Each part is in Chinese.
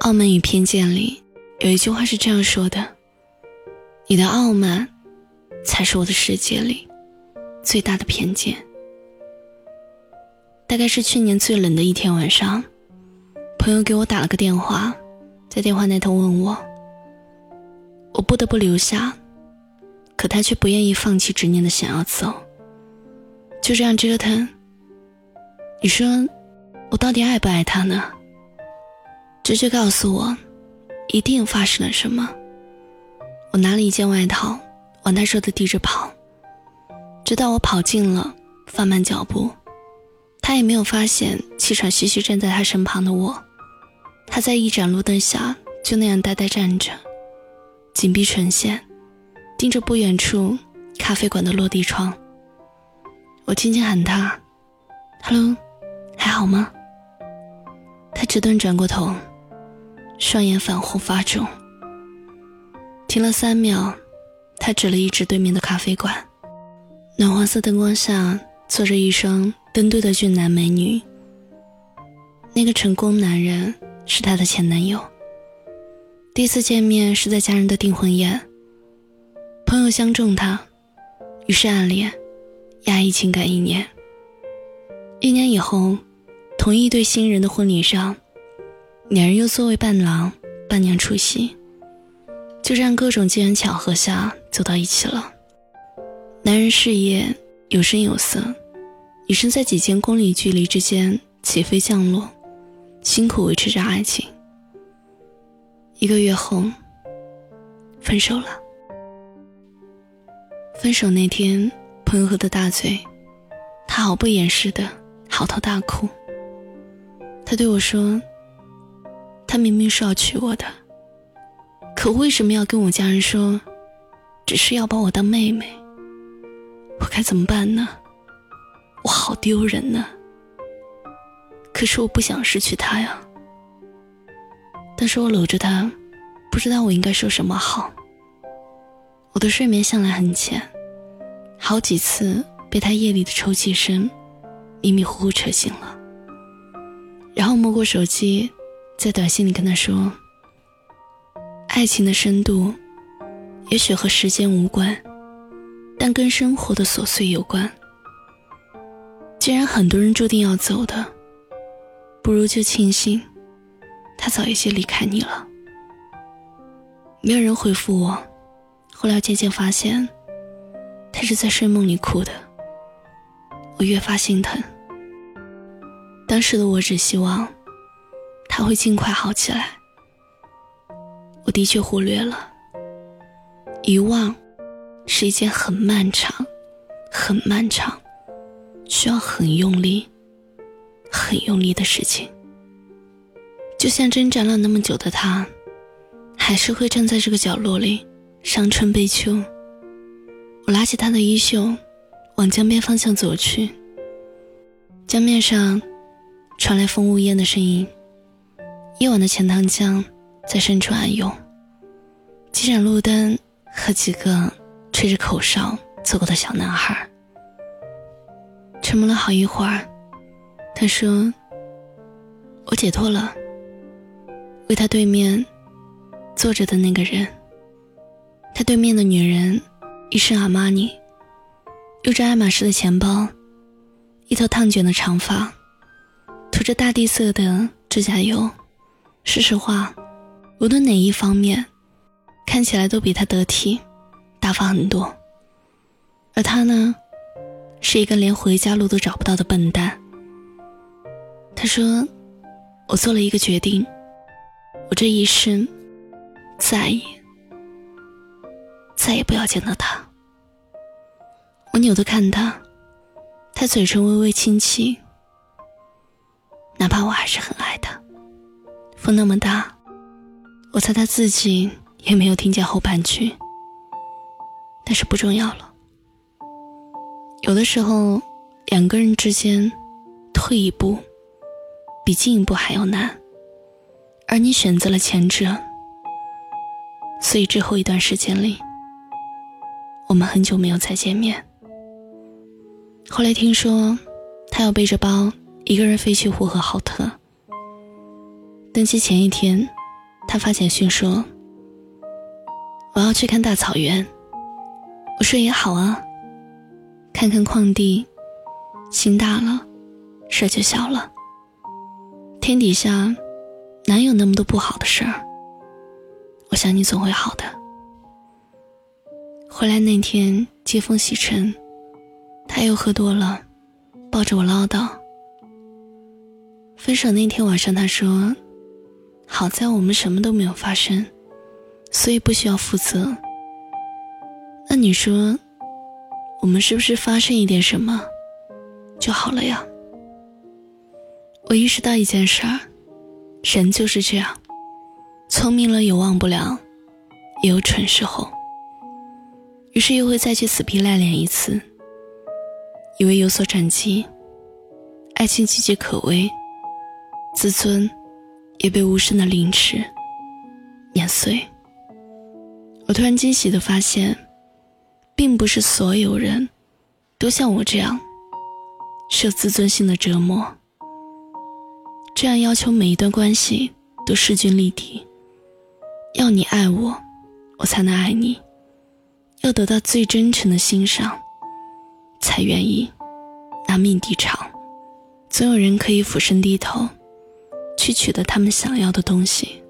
傲慢与偏见》里有一句话是这样说的：“你的傲慢，才是我的世界里最大的偏见。”大概是去年最冷的一天晚上，朋友给我打了个电话，在电话那头问我，我不得不留下，可他却不愿意放弃执念的想要走，就这样折腾。你说，我到底爱不爱他呢？直觉告诉我，一定发生了什么。我拿了一件外套，往他说的地址跑，直到我跑近了，放慢脚步。他也没有发现气喘吁吁站在他身旁的我，他在一盏路灯下就那样呆呆站着，紧闭唇线，盯着不远处咖啡馆的落地窗。我轻轻喊他：“Hello，还好吗？”他迟钝转过头，双眼泛红发肿。停了三秒，他指了一指对面的咖啡馆，暖黄色灯光下坐着一双。登对的俊男美女，那个成功男人是她的前男友。第一次见面是在家人的订婚宴，朋友相中他，于是暗恋，压抑情感一年。一年以后，同一对新人的婚礼上，两人又作为伴郎伴娘出席，就这样各种机缘巧合下走到一起了。男人事业有声有色。女生在几千公里距离之间起飞降落，辛苦维持着爱情。一个月后，分手了。分手那天，朋友喝得大醉，他毫不掩饰的嚎啕大哭。他对我说：“他明明是要娶我的，可为什么要跟我家人说，只是要把我当妹妹？我该怎么办呢？”我好丢人呢，可是我不想失去他呀。但是我搂着他，不知道我应该说什么好。我的睡眠向来很浅，好几次被他夜里的抽泣声迷迷糊糊扯醒了。然后摸过手机，在短信里跟他说：“爱情的深度，也许和时间无关，但跟生活的琐碎有关。”既然很多人注定要走的，不如就庆幸他早一些离开你了。没有人回复我，后来渐渐发现，他是在睡梦里哭的。我越发心疼。当时的我只希望他会尽快好起来。我的确忽略了，遗忘是一件很漫长、很漫长。需要很用力、很用力的事情。就像挣扎了那么久的他，还是会站在这个角落里，伤春悲秋。我拉起他的衣袖，往江边方向走去。江面上传来风呜咽的声音，夜晚的钱塘江在深处暗涌。几盏路灯和几个吹着口哨走过的小男孩。沉默了好一会儿，他说：“我解脱了。”为他对面坐着的那个人，他对面的女人，一身阿玛尼，有着爱马仕的钱包，一头烫卷的长发，涂着大地色的指甲油。说实话，无论哪一方面，看起来都比他得体、大方很多。而他呢？是一个连回家路都找不到的笨蛋。他说：“我做了一个决定，我这一生再也再也不要见到他。”我扭头看他，他嘴唇微微轻启。哪怕我还是很，风那么大，我猜他自己也没有听见后半句。但是不重要了。有的时候，两个人之间，退一步，比进一步还要难。而你选择了前者，所以之后一段时间里，我们很久没有再见面。后来听说，他要背着包，一个人飞去呼和浩特。登机前一天，他发简讯说：“我要去看大草原。”我说：“也好啊，看看旷地，心大了，事儿就小了。天底下哪有那么多不好的事儿？我想你总会好的。”回来那天接风洗尘，他又喝多了，抱着我唠叨。分手那天晚上，他说：“好在我们什么都没有发生，所以不需要负责。”那你说，我们是不是发生一点什么就好了呀？我意识到一件事儿，人就是这样，聪明了也忘不了，也有蠢时候。于是又会再去死皮赖脸一次，以为有所转机，爱情岌岌可危。自尊也被无声的凌迟、碾碎。我突然惊喜的发现，并不是所有人都像我这样受自尊心的折磨，这样要求每一段关系都势均力敌，要你爱我，我才能爱你；要得到最真诚的欣赏，才愿意拿命抵偿。总有人可以俯身低头。去取得他们想要的东西，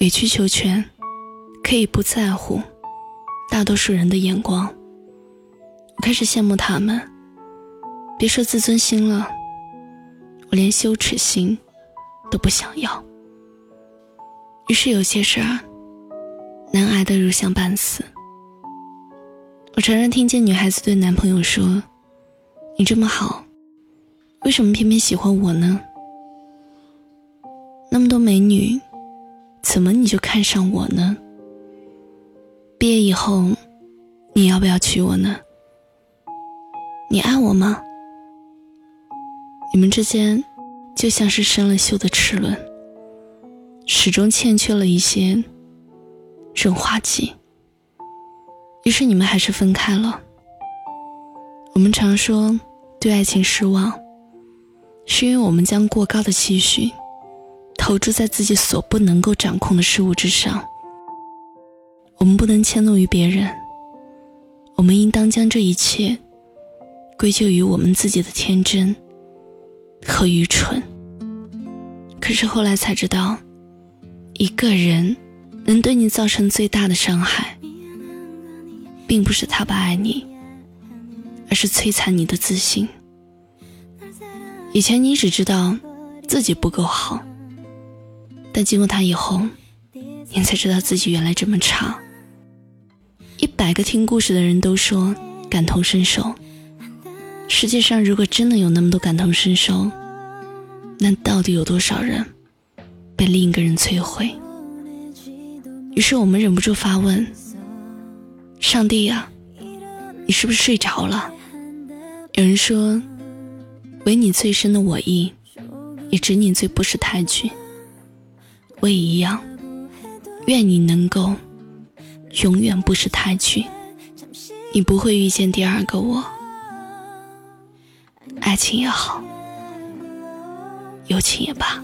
委曲求全，可以不在乎大多数人的眼光。我开始羡慕他们，别说自尊心了，我连羞耻心都不想要。于是有些事儿难挨得如相半死。我常常听见女孩子对男朋友说：“你这么好，为什么偏偏喜欢我呢？”那么多美女，怎么你就看上我呢？毕业以后，你要不要娶我呢？你爱我吗？你们之间就像是生了锈的齿轮，始终欠缺了一些润滑剂。于是你们还是分开了。我们常说对爱情失望，是因为我们将过高的期许。投注在自己所不能够掌控的事物之上，我们不能迁怒于别人，我们应当将这一切归咎于我们自己的天真和愚蠢。可是后来才知道，一个人能对你造成最大的伤害，并不是他不爱你，而是摧残你的自信。以前你只知道自己不够好。但经过他以后，你才知道自己原来这么差。一百个听故事的人都说感同身受。世界上如果真的有那么多感同身受，那到底有多少人被另一个人摧毁？于是我们忍不住发问：上帝呀，你是不是睡着了？有人说：唯你最深的我意，也只你最不识抬举。我也一样，愿你能够永远不识抬举，你不会遇见第二个我。爱情也好，友情也罢。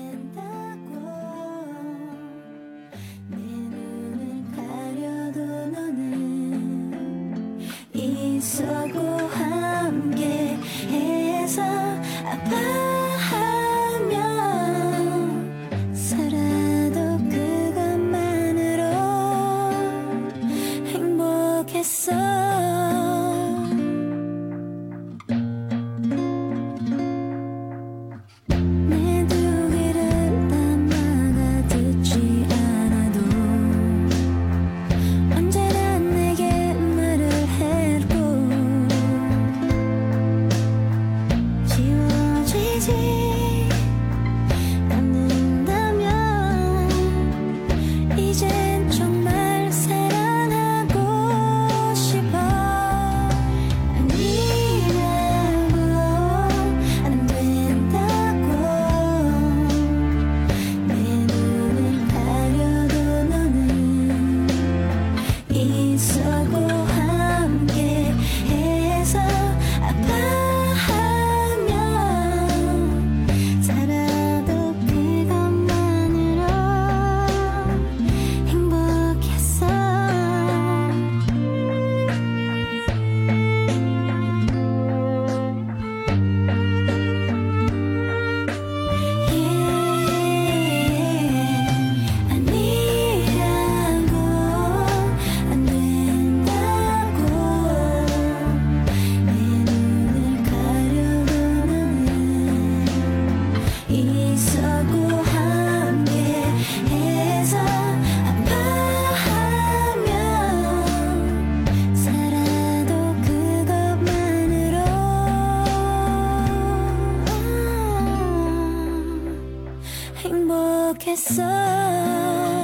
행복했어